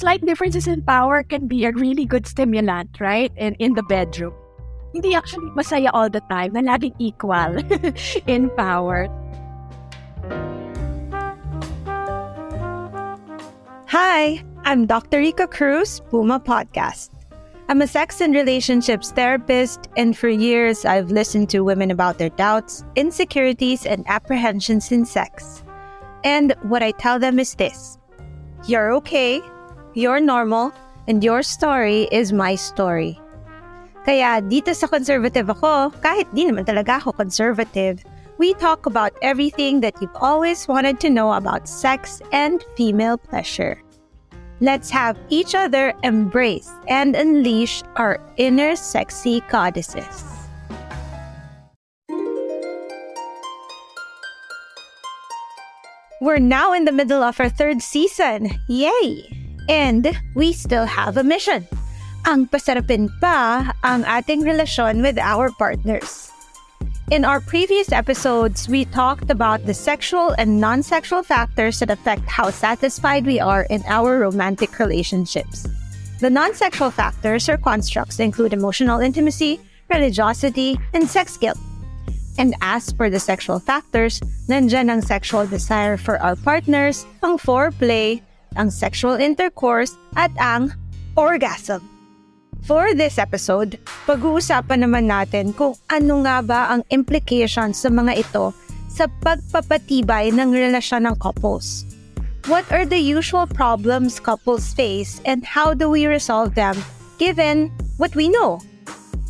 Slight differences in power can be a really good stimulant, right? In, in the bedroom. Hindi actually masaya all the time na laging equal in power. Hi, I'm Dr. Rica Cruz, Puma Podcast. I'm a sex and relationships therapist, and for years I've listened to women about their doubts, insecurities, and apprehensions in sex. And what I tell them is this You're okay, you're normal, and your story is my story. Kaya dito sa conservative ako, kahit di naman talaga ako conservative, we talk about everything that you've always wanted to know about sex and female pleasure. Let's have each other embrace and unleash our inner sexy goddesses. We're now in the middle of our third season. Yay! And we still have a mission. Ang pasarapin pa ang ating relasyon with our partners. In our previous episodes, we talked about the sexual and non sexual factors that affect how satisfied we are in our romantic relationships. The non sexual factors or constructs include emotional intimacy, religiosity, and sex guilt. And as for the sexual factors, nandyan ang sexual desire for our partners, ang foreplay, ang sexual intercourse, at ang orgasm. For this episode, pag-uusapan naman natin kung ano nga ba ang implications sa mga ito sa pagpapatibay ng relasyon ng couples. What are the usual problems couples face and how do we resolve them given what we know?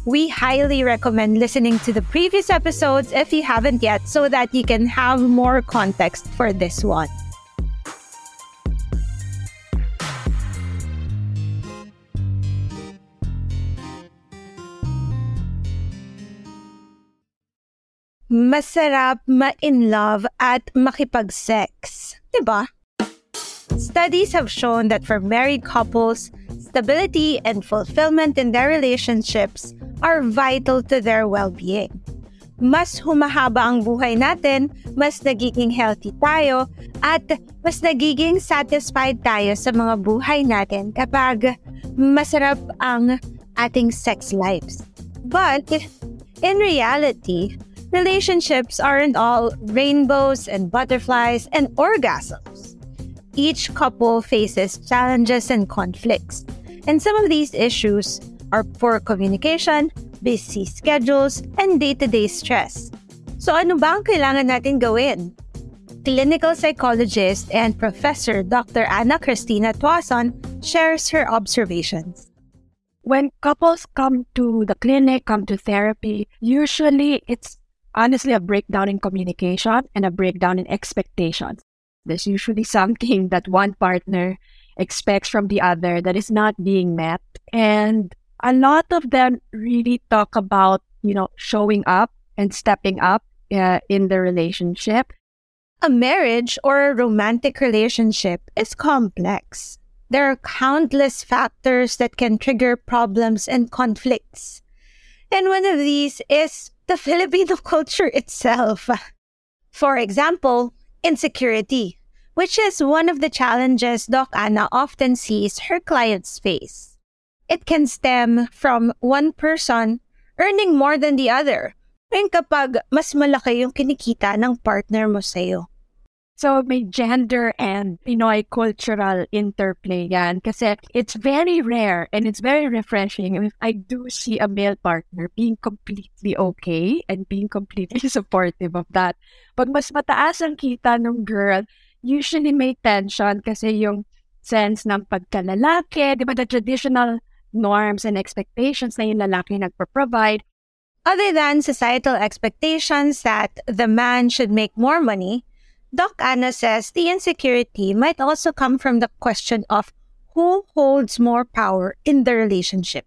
We highly recommend listening to the previous episodes if you haven't yet so that you can have more context for this one. Masarap ma-in love at makipag-sex. Diba? Studies have shown that for married couples, stability and fulfillment in their relationships are vital to their well-being. Mas humahaba ang buhay natin, mas nagiging healthy tayo, at mas nagiging satisfied tayo sa mga buhay natin kapag masarap ang ating sex lives. But in reality, relationships aren't all rainbows and butterflies and orgasms. Each couple faces challenges and conflicts, and some of these issues are poor communication, busy schedules, and day-to-day stress. So ano ba ang kailangan natin gawin? Clinical psychologist and professor Dr. Anna Cristina Tuason shares her observations. When couples come to the clinic, come to therapy, usually it's honestly a breakdown in communication and a breakdown in expectations. There's usually something that one partner expects from the other that is not being met. And a lot of them really talk about, you know, showing up and stepping up uh, in the relationship. A marriage or a romantic relationship is complex. There are countless factors that can trigger problems and conflicts. And one of these is the Filipino culture itself. For example, insecurity, which is one of the challenges Doc Anna often sees her clients face. It can stem from one person earning more than the other, and kapag mas malaki yung kinikita ng partner mo sa'yo. So may gender and Pinoy cultural interplay yan kasi it's very rare and it's very refreshing if I do see a male partner being completely okay and being completely supportive of that. Pag mas mataas ang kita ng girl, usually may tension kasi yung sense ng pagkalalaki, di ba the traditional norms and expectations na yung lalaki nagpo-provide, Other than societal expectations that the man should make more money, Doc Anna says the insecurity might also come from the question of who holds more power in the relationship.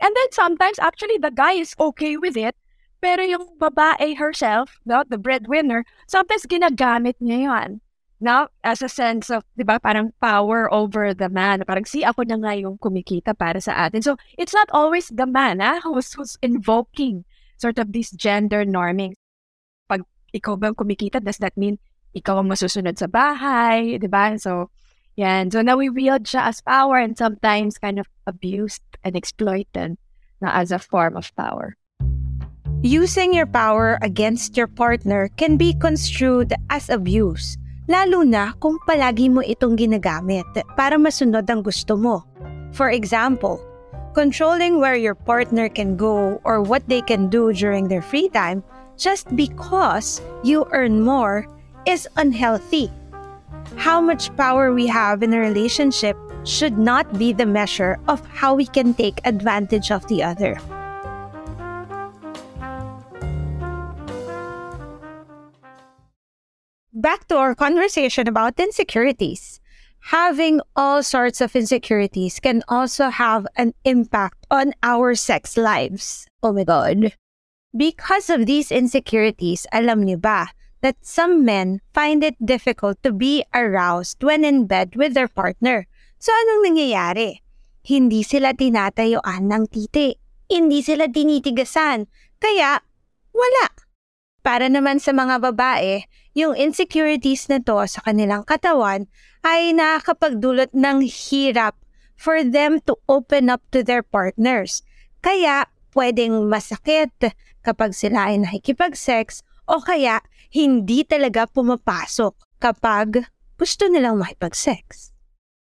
And then sometimes actually the guy is okay with it, pero yung babae herself, no, the breadwinner, sometimes ginagamit niya yan. Now, as a sense of, di ba, parang power over the man. Parang, si ako na nga yung kumikita para sa atin. So, it's not always the man ah, who's, who's invoking sort of this gender norming. Pag ikaw ba kumikita, does that mean ikaw ang masusunod sa bahay, di ba? So, yan. So, nawi-wield siya as power and sometimes kind of abused and exploited na as a form of power. Using your power against your partner can be construed as abuse lalo na kung palagi mo itong ginagamit para masunod ang gusto mo. For example, controlling where your partner can go or what they can do during their free time just because you earn more is unhealthy. How much power we have in a relationship should not be the measure of how we can take advantage of the other. back to our conversation about insecurities. Having all sorts of insecurities can also have an impact on our sex lives. Oh my God. Because of these insecurities, alam niyo ba that some men find it difficult to be aroused when in bed with their partner. So anong nangyayari? Hindi sila tinatayuan ng titi. Hindi sila tinitigasan. Kaya, wala. Para naman sa mga babae, yung insecurities na to sa kanilang katawan ay nakakapagdulot ng hirap for them to open up to their partners. Kaya pwedeng masakit kapag sila ay nakikipag-sex o kaya hindi talaga pumapasok kapag gusto nilang makipag-sex.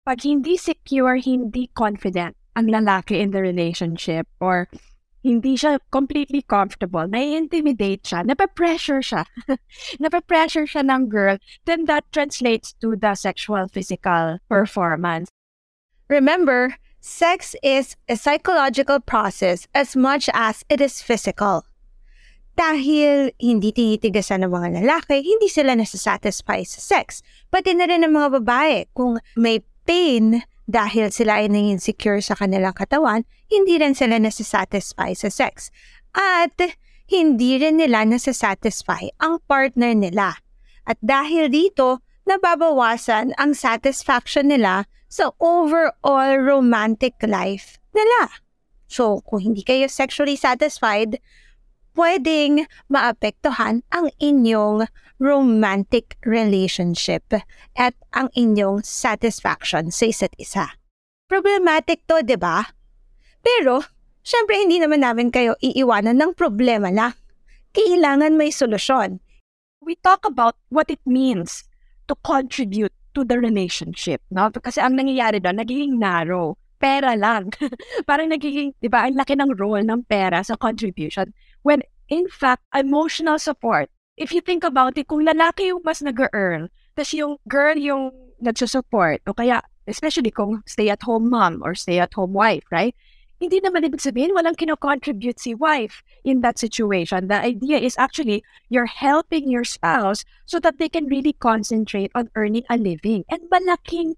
Pag hindi secure, hindi confident ang lalaki in the relationship or hindi siya completely comfortable, nai-intimidate siya, napapressure siya, napapressure siya ng girl, then that translates to the sexual physical performance. Remember, sex is a psychological process as much as it is physical. Dahil hindi tinitigasan ng mga lalaki, hindi sila nasa-satisfy sa sex. Pati na rin ng mga babae, kung may pain dahil sila ay nang-insecure sa kanilang katawan, hindi rin sila nasa-satisfy sa sex. At hindi rin nila nasa-satisfy ang partner nila. At dahil dito, nababawasan ang satisfaction nila sa overall romantic life nila. So, kung hindi kayo sexually satisfied, pwedeng maapektuhan ang inyong romantic relationship at ang inyong satisfaction sa isa't isa. Problematic to, di ba? Pero, syempre hindi naman namin kayo iiwanan ng problema lang. Kailangan may solusyon. We talk about what it means to contribute to the relationship, no? Kasi ang nangyayari doon, nagiging narrow. Pera lang. Parang nagiging, di ba, ang laki ng role ng pera sa contribution. When, in fact, emotional support if you think about it, kung lalaki yung mas nag-earn, tapos yung girl yung nagsusupport, o kaya, especially kung stay-at-home mom or stay-at-home wife, right? Hindi naman ibig sabihin walang kino-contribute si wife in that situation. The idea is actually you're helping your spouse so that they can really concentrate on earning a living. And malaking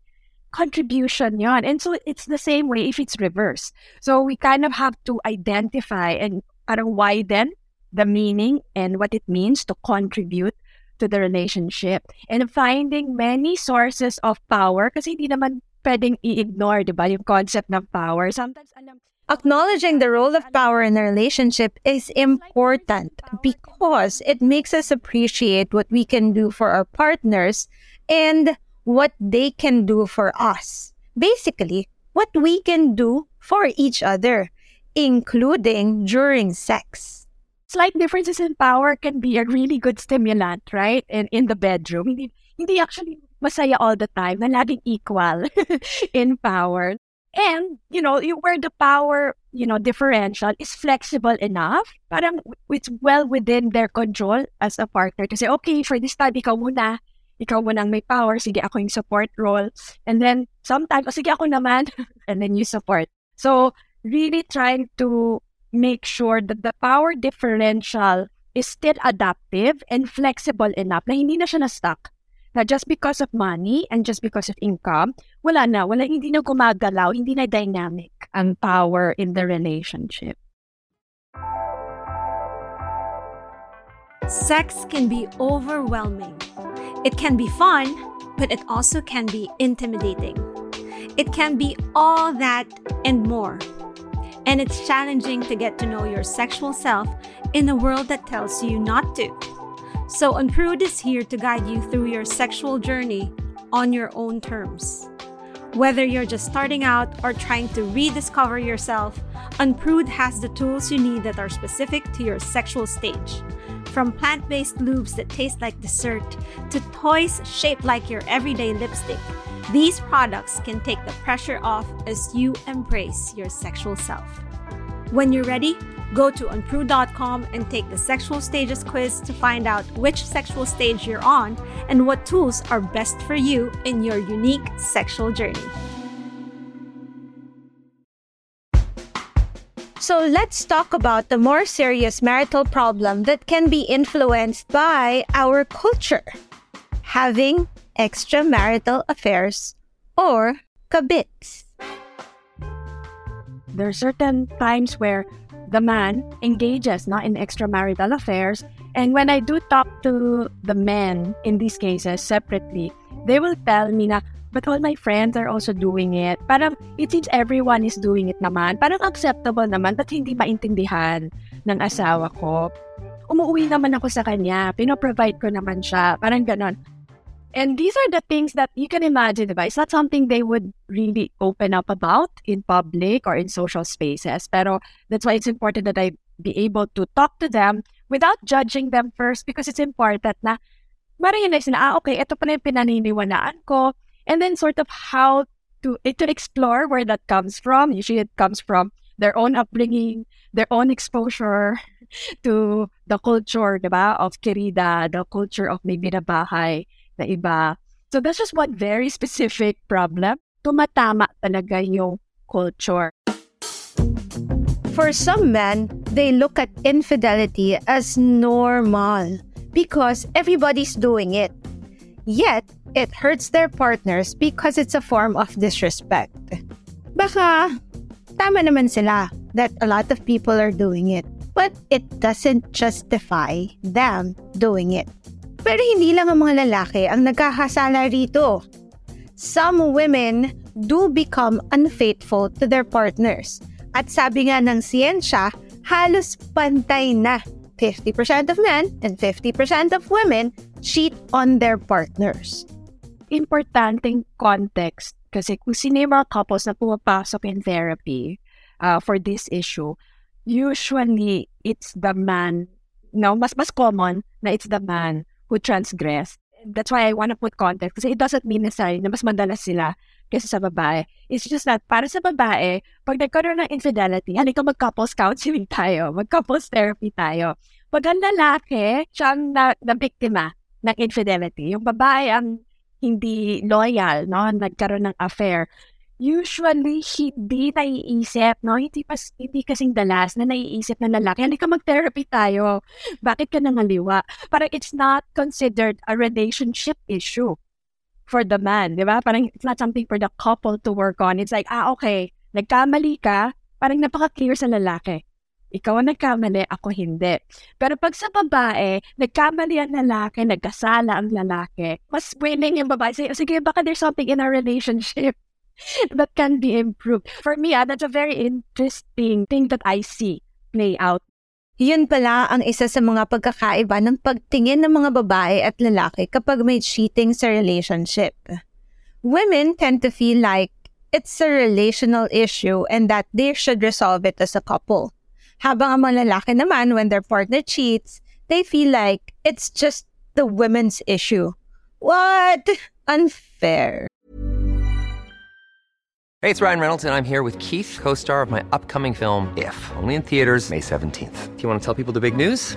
contribution yon. And so it's the same way if it's reverse. So we kind of have to identify and parang widen the meaning and what it means to contribute to the relationship and finding many sources of power kasi hindi naman pwedeng i-ignore, di ba, yung concept ng power. Sometimes, alam, Acknowledging the role of power in a relationship is important because it makes us appreciate what we can do for our partners and what they can do for us. Basically, what we can do for each other, including during sex. slight differences in power can be a really good stimulant, right? In in the bedroom. Hindi, hindi actually masaya all the time na laging equal in power. And, you know, where the power, you know, differential is flexible enough, parang it's well within their control as a partner to say, okay, for this time, ikaw muna, ikaw muna ang may power, sige ako yung support role. And then, sometimes, oh, sige ako naman, and then you support. So, really trying to make sure that the power differential is still adaptive and flexible enough na hindi na siya na-stuck. Na just because of money and just because of income, wala na, wala, hindi na gumagalaw, hindi na dynamic ang power in the relationship. Sex can be overwhelming. It can be fun, but it also can be intimidating. It can be all that and more. And it's challenging to get to know your sexual self in a world that tells you not to. So, Unprude is here to guide you through your sexual journey on your own terms. Whether you're just starting out or trying to rediscover yourself, Unprude has the tools you need that are specific to your sexual stage. From plant based lubes that taste like dessert to toys shaped like your everyday lipstick, these products can take the pressure off as you embrace your sexual self. When you're ready, go to unprude.com and take the sexual stages quiz to find out which sexual stage you're on and what tools are best for you in your unique sexual journey. So let's talk about the more serious marital problem that can be influenced by our culture having extramarital affairs or kabits. There are certain times where the man engages not in extramarital affairs. And when I do talk to the men in these cases separately, they will tell me na, but all my friends are also doing it. Parang it seems everyone is doing it naman. Parang acceptable naman, but hindi maintindihan ng asawa ko. Umuwi naman ako sa kanya, pinoprovide ko naman siya. Parang ganon. And these are the things that you can imagine, diba? It's not something they would really open up about in public or in social spaces. Pero that's why it's important that I be able to talk to them without judging them first because it's important na ma-realize na, ah, okay, ito pa na yung pinaniniwalaan ko. And then sort of how to, eh, to explore where that comes from. Usually it comes from their own upbringing, their own exposure to the culture, diba, of Querida, the culture of maybe the bahay na iba. So that's just one very specific problem. Tumatama talaga yung culture. For some men, they look at infidelity as normal because everybody's doing it. Yet, it hurts their partners because it's a form of disrespect. Baka, tama naman sila that a lot of people are doing it, but it doesn't justify them doing it. Pero hindi lang ang mga lalaki ang nagkakasala rito. Some women do become unfaithful to their partners. At sabi nga ng siyensya, halos pantay na. 50% of men and 50% of women cheat on their partners. Importanteng context kasi kung sino yung mga couples na pumapasok in therapy uh, for this issue, usually it's the man, no, mas mas common na it's the man who transgress. That's why I want to put context kasi it doesn't mean necessarily na mas madalas sila kaysa sa babae. It's just that para sa babae, pag nagkaroon ng infidelity, halika mag-couples counseling tayo, mag-couples therapy tayo. Pag ang lalaki, siya ang na, na biktima ng infidelity. Yung babae ang hindi loyal, no? nagkaroon ng affair usually hindi naiisip, no? Hindi, pas, hindi kasing dalas na naiisip na lalaki, hindi ka mag-therapy tayo. Bakit ka nangaliwa? Parang it's not considered a relationship issue for the man, di ba? Parang it's not something for the couple to work on. It's like, ah, okay, nagkamali ka, parang napaka-clear sa lalaki. Ikaw ang nagkamali, ako hindi. Pero pag sa babae, nagkamali ang lalaki, nagkasala ang lalaki, mas willing yung babae. Sige, sige baka there's something in our relationship that can be improved. For me, ah, that's a very interesting thing that I see play out. Yun pala ang isa sa mga pagkakaiba ng pagtingin ng mga babae at lalaki kapag may cheating sa relationship. Women tend to feel like it's a relational issue and that they should resolve it as a couple. Habang ang mga lalaki naman, when their partner cheats, they feel like it's just the women's issue. What? Unfair. Hey, it's Ryan Reynolds, and I'm here with Keith, co star of my upcoming film, If, only in theaters, May 17th. Do you want to tell people the big news?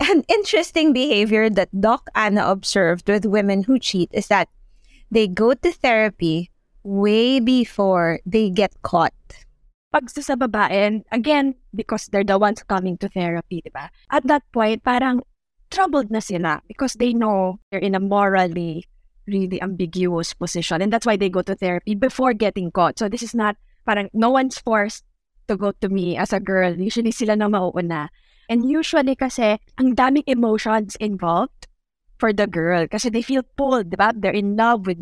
An interesting behavior that Doc Anna observed with women who cheat is that they go to therapy way before they get caught. Pag sa babae, and again, because they're the ones coming to therapy, di ba? At that point, parang troubled na sila because they know they're in a morally really ambiguous position. And that's why they go to therapy before getting caught. So this is not, parang no one's forced to go to me as a girl. Usually sila na mauuna. And usually kasi, ang daming emotions involved for the girl kasi they feel pulled, di ba? They're in love with,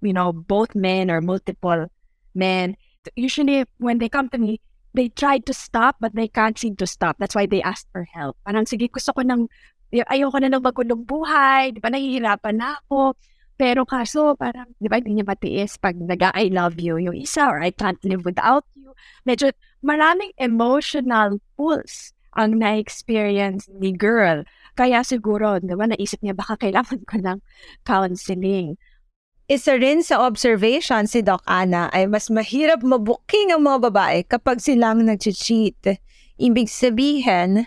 you know, both men or multiple men. Usually, when they come to me, they try to stop but they can't seem to stop. That's why they ask for help. Parang, sige, gusto ko ng, ayoko na ng magulong buhay, di ba, nahihirapan na ako. Pero kaso, parang, di ba, hindi niya matiis pag nag I love you yung isa or I can't live without you. Medyo maraming emotional pulls ang na-experience ni girl. Kaya siguro, di ba, naisip niya baka kailangan ko ng counseling. Isa rin sa observation si Doc Ana ay mas mahirap mabuking ang mga babae kapag silang nag-cheat. Ibig sabihin,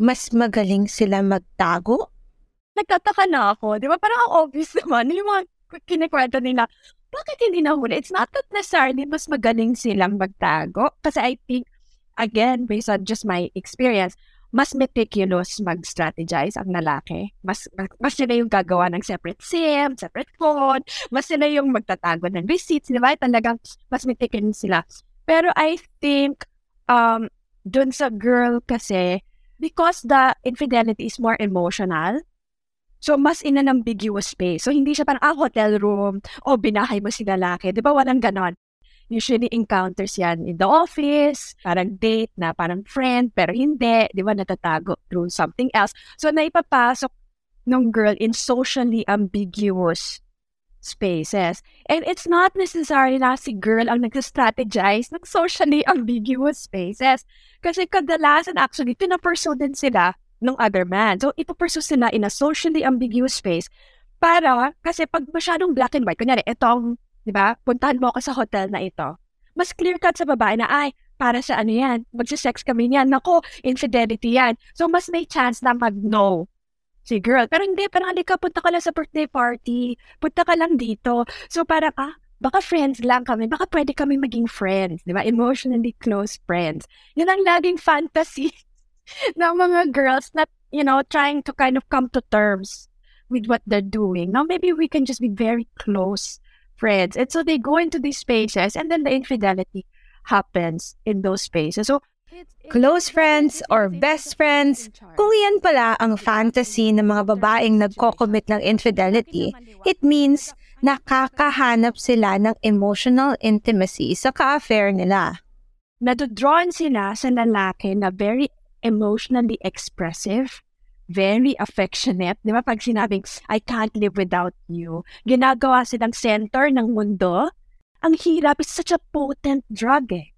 mas magaling sila magtago. Nagtataka na ako, di ba? Parang ang obvious naman, yung mga kinikwento nila, bakit hindi nahuli? It's not that necessarily mas magaling silang magtago. Kasi I think, again, based on just my experience, mas meticulous mag-strategize ang lalaki. Mas, mas, sila yung gagawa ng separate SIM, separate phone, mas sila yung magtatago ng receipts, di ba? Talagang mas meticulous sila. Pero I think, um, dun sa girl kasi, because the infidelity is more emotional, so mas in an ambiguous space. So hindi siya parang, ah, hotel room, o binahay mo si lalaki. Di ba? Walang ganon usually encounters yan in the office, parang date na parang friend, pero hindi, di ba, natatago through something else. So, naipapasok ng girl in socially ambiguous spaces. And it's not necessarily na si girl ang nag-strategize ng socially ambiguous spaces. Kasi kadalasan actually, pinapursue din sila ng other man. So, ipapursue sila in a socially ambiguous space para, kasi pag masyadong black and white, kunyari, itong, di ba, puntahan mo ako sa hotel na ito, mas clear cut sa babae na, ay, para sa ano yan, magsisex kami niyan, nako, infidelity yan. So, mas may chance na mag-no si girl. Pero hindi, parang halika, punta ka lang sa birthday party, punta ka lang dito. So, parang, ah, baka friends lang kami, baka pwede kami maging friends, di ba? Emotionally close friends. Yun ang laging fantasy ng mga girls na, you know, trying to kind of come to terms with what they're doing. Now, maybe we can just be very close friends. And so they go into these spaces and then the infidelity happens in those spaces. So, Close friends or best friends, kung yan pala ang fantasy ng mga babaeng nagko-commit ng infidelity, it means nakakahanap sila ng emotional intimacy sa ka-affair nila. nadodrawn sila sa lalaki na very emotionally expressive, very affectionate. Di ba? Pag sinabing, I can't live without you, ginagawa silang center ng mundo. Ang hirap, it's such a potent drug eh.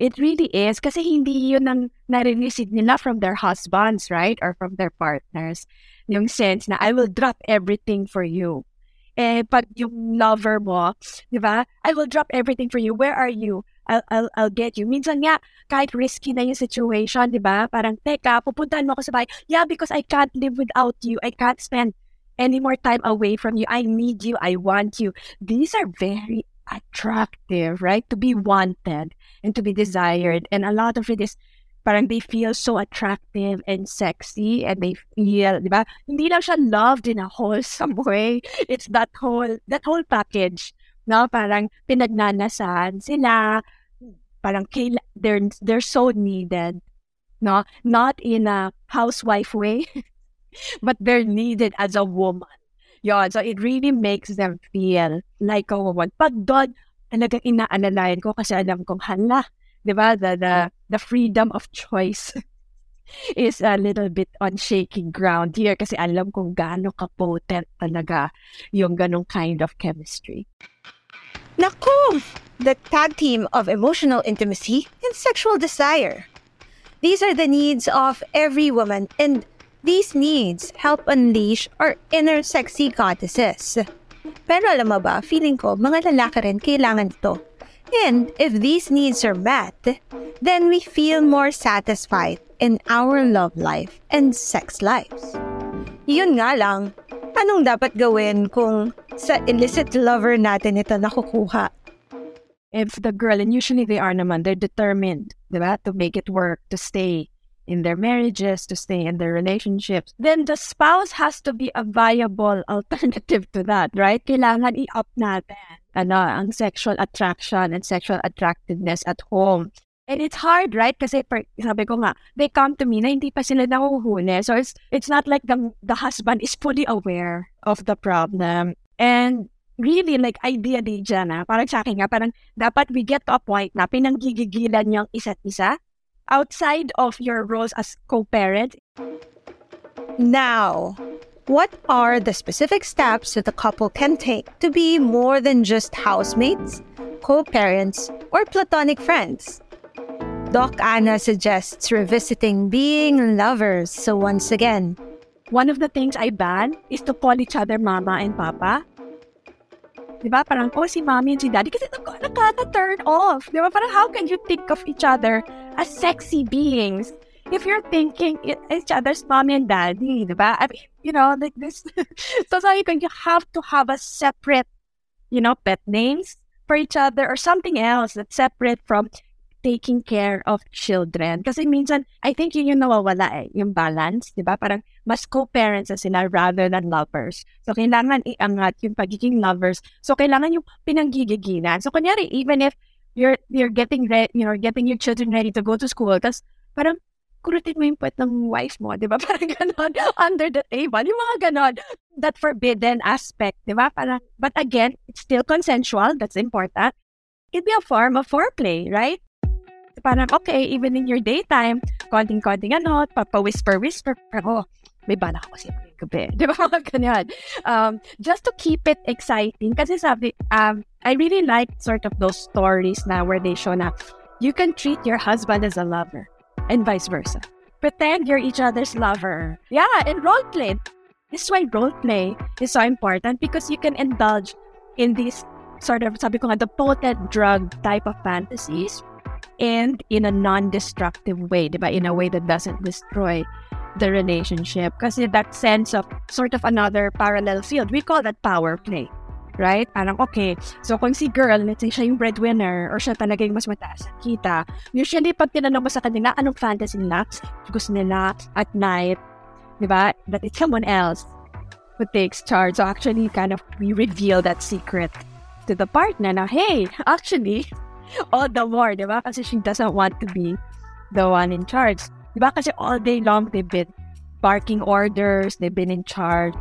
It really is kasi hindi yun ang nare-receive nila from their husbands, right? Or from their partners. Yung sense na, I will drop everything for you. Eh, pag yung lover mo, di ba? I will drop everything for you. Where are you? I'll, I'll, I'll get you. Minsan nga, kahit risky na yung situation, di ba? Parang, teka, pupuntahan mo ako sa bahay. Yeah, because I can't live without you. I can't spend any more time away from you. I need you. I want you. These are very attractive, right? To be wanted and to be desired. And a lot of it is parang they feel so attractive and sexy and they feel, di ba? Hindi lang siya loved in a wholesome way. It's that whole, that whole package. No? Parang pinagnanasan sila. Parang they're, they're so needed. No? Not in a housewife way, but they're needed as a woman. Yon. So it really makes them feel like a woman. Pag doon, talagang inaalalayan ko kasi alam kong hala, di ba? The, the, the freedom of choice is a little bit on shaky ground here kasi alam kong gaano ka-potent talaga yung ganong kind of chemistry. Naku! The tag team of emotional intimacy and sexual desire. These are the needs of every woman and these needs help unleash our inner sexy goddesses. Pero alam mo ba, feeling ko mga lalaki rin kailangan ito And if these needs are met, then we feel more satisfied in our love life and sex lives. Yun nga lang, anong dapat gawin kung sa illicit lover natin ito nakukuha? If the girl, and usually they are naman, they're determined, diba, to make it work, to stay in their marriages, to stay in their relationships, then the spouse has to be a viable alternative to that, right? Kailangan i-up natin ano, ang sexual attraction and sexual attractiveness at home. And it's hard, right? Kasi per, sabi ko nga, they come to me na hindi pa sila nahuhuli. So it's, it's not like the, the husband is fully aware of the problem. And really, like, ideally dyan, ah, parang sa akin nga, parang dapat we get to a point na pinanggigigilan yung isa't isa outside of your roles as co-parent. Now, What are the specific steps that the couple can take to be more than just housemates, co parents, or platonic friends? Doc Anna suggests revisiting being lovers. So, once again, one of the things I ban is to call each other mama and papa. Diba? Parang, oh, si mommy and si daddy. Kasi nakaka-turn off. Diba? Parang, how can you think of each other as sexy beings if you're thinking each other's mommy and daddy, diba? I mean, you know, like this. so sabi ko, you have to have a separate, you know, pet names for each other or something else that's separate from taking care of children. Kasi minsan, I think yun yung nawawala eh, yung balance, di ba? Parang mas co-parents na sila rather than lovers. So, kailangan iangat yung pagiging lovers. So, kailangan yung pinanggigigilan. So, kunyari, even if you're you're getting ready, you know, getting your children ready to go to school, tapos parang kurutin mo yung puwet ng wife mo, di ba? Parang ganon, under the table, yung mga ganon. That forbidden aspect, di ba? Parang, but again, it's still consensual, that's important. It be a form of foreplay, right? Parang, okay, even in your daytime, konting-konting ano, papa-whisper-whisper, pero, oh, may bala ako kasi gabi. Di ba? Ganyan. Um, just to keep it exciting, kasi sabi, um, I really like sort of those stories na where they show na you can treat your husband as a lover and vice versa. Pretend you're each other's lover. Yeah, and role play. This is why role play is so important because you can indulge in these sort of, sabi ko nga, the potent drug type of fantasies and in a non-destructive way, diba? In a way that doesn't destroy the relationship. Kasi that sense of sort of another parallel field, we call that power play. right? Parang, okay, so kung si girl, let's say siya yung breadwinner or siya talaga yung mas mataas kita, usually pag tinanong mo sa kanila, anong fantasy nila, gusto nila at night, di ba? That it's someone else who takes charge. So actually, kind of, we reveal that secret to the partner. Now, hey, actually, all the more, di ba? Kasi she doesn't want to be the one in charge. Di ba? Kasi all day long, they've been barking orders, they've been in charge.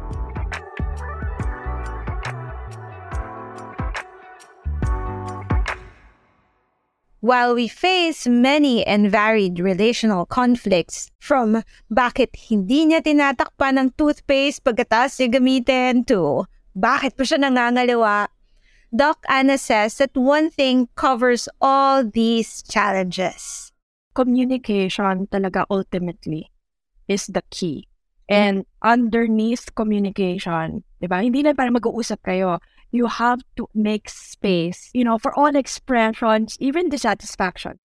While we face many and varied relational conflicts, from bakit hindi niya tinatakpan ng toothpaste pagkatas niya gamitin to bakit pa siya nangangaliwa, Doc Anna says that one thing covers all these challenges. Communication talaga ultimately is the key. And underneath communication, di ba? Hindi lang para mag-uusap kayo you have to make space, you know, for all expressions, even dissatisfaction.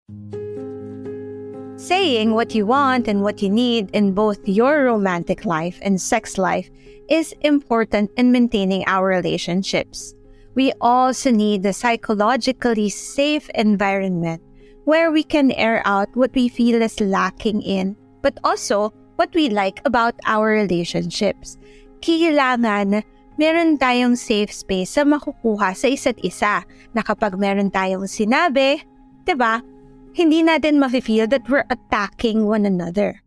Saying what you want and what you need in both your romantic life and sex life is important in maintaining our relationships. We also need a psychologically safe environment where we can air out what we feel is lacking in, but also what we like about our relationships. Kailangan meron tayong safe space sa makukuha sa isa't isa na kapag meron tayong sinabi, 'di ba? Hindi natin ma-feel that we're attacking one another.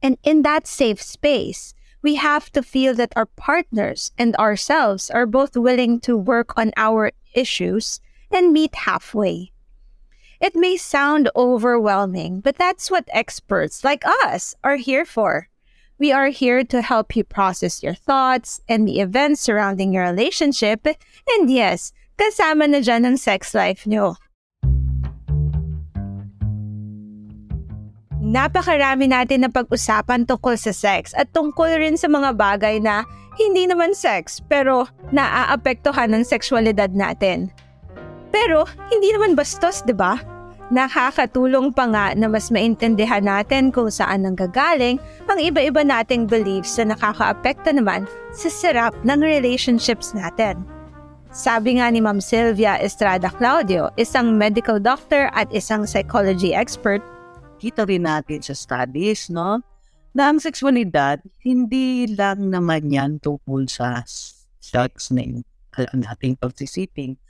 And in that safe space, we have to feel that our partners and ourselves are both willing to work on our issues and meet halfway. It may sound overwhelming, but that's what experts like us are here for. We are here to help you process your thoughts and the events surrounding your relationship. And yes, kasama na dyan ang sex life nyo. Napakarami natin na pag-usapan tungkol sa sex at tungkol rin sa mga bagay na hindi naman sex pero naaapektuhan ng sexualidad natin. Pero hindi naman bastos, 'di ba? Nakakatulong pa nga na mas maintindihan natin kung saan nanggagaling ang iba-iba nating beliefs na nakakaapekto naman sa sarap ng relationships natin. Sabi nga ni Ma'am Sylvia Estrada Claudio, isang medical doctor at isang psychology expert, kita rin natin sa studies, no? Na ang sexualidad, hindi lang naman yan tungkol sa sex na yung nating pagsisiping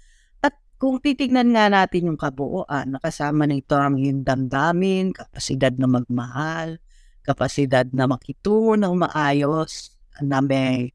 kung titignan nga natin yung kabuuan, nakasama nito ang yung damdamin, kapasidad na magmahal, kapasidad na makitungo ng maayos, na may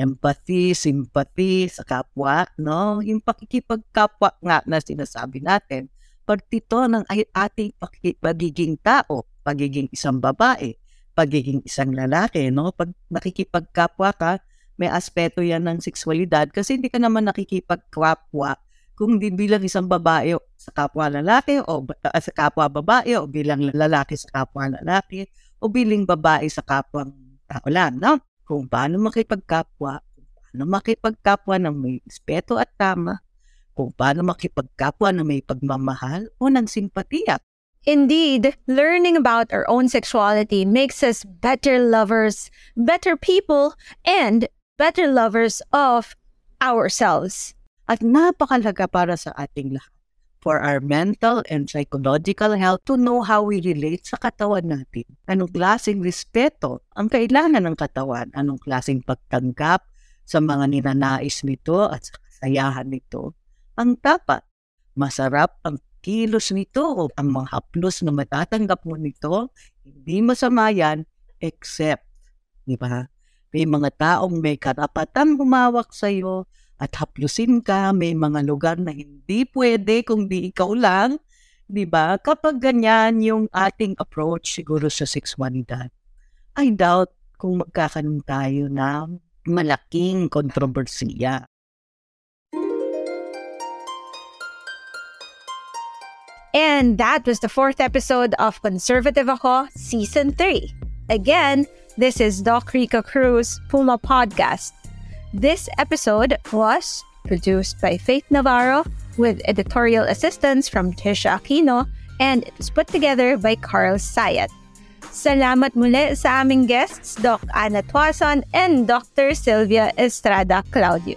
empathy, sympathy sa kapwa, no? Yung pakikipagkapwa nga na sinasabi natin, parte ito ng ating pagiging tao, pagiging isang babae, pagiging isang lalaki, no? Pag nakikipagkapwa ka, may aspeto yan ng sexualidad kasi hindi ka naman nakikipagkapwa kung di bilang isang babae sa kapwa lalaki o uh, sa kapwa babae o bilang lalaki sa kapwa lalaki o bilang babae sa kapwa tao lang, no? Kung paano makipagkapwa, kung paano makipagkapwa ng may respeto at tama, kung paano makipagkapwa ng may pagmamahal o ng simpatiya. Indeed, learning about our own sexuality makes us better lovers, better people, and better lovers of ourselves at napakalaga para sa ating lahat for our mental and psychological health to know how we relate sa katawan natin. Anong klaseng respeto ang kailangan ng katawan? Anong klaseng pagtanggap sa mga ninanais nito at sa kasayahan nito? Ang dapat, masarap ang kilos nito o ang mga haplos na matatanggap mo nito, hindi masama yan except, di ba? May mga taong may karapatan humawak sa iyo at haplusin ka, may mga lugar na hindi pwede kung di ikaw lang, di ba? Kapag ganyan yung ating approach siguro sa sexualidad, I doubt kung magkakaroon tayo ng malaking kontrobersiya. And that was the fourth episode of Conservative Ako Season 3. Again, this is Doc Rica Cruz, Puma Podcast. This episode was produced by Faith Navarro with editorial assistance from Tisha Aquino and it was put together by Carl Sayat. Salamat muli sa aming guests, Doc Ana Tuason and Dr. Sylvia Estrada Claudio.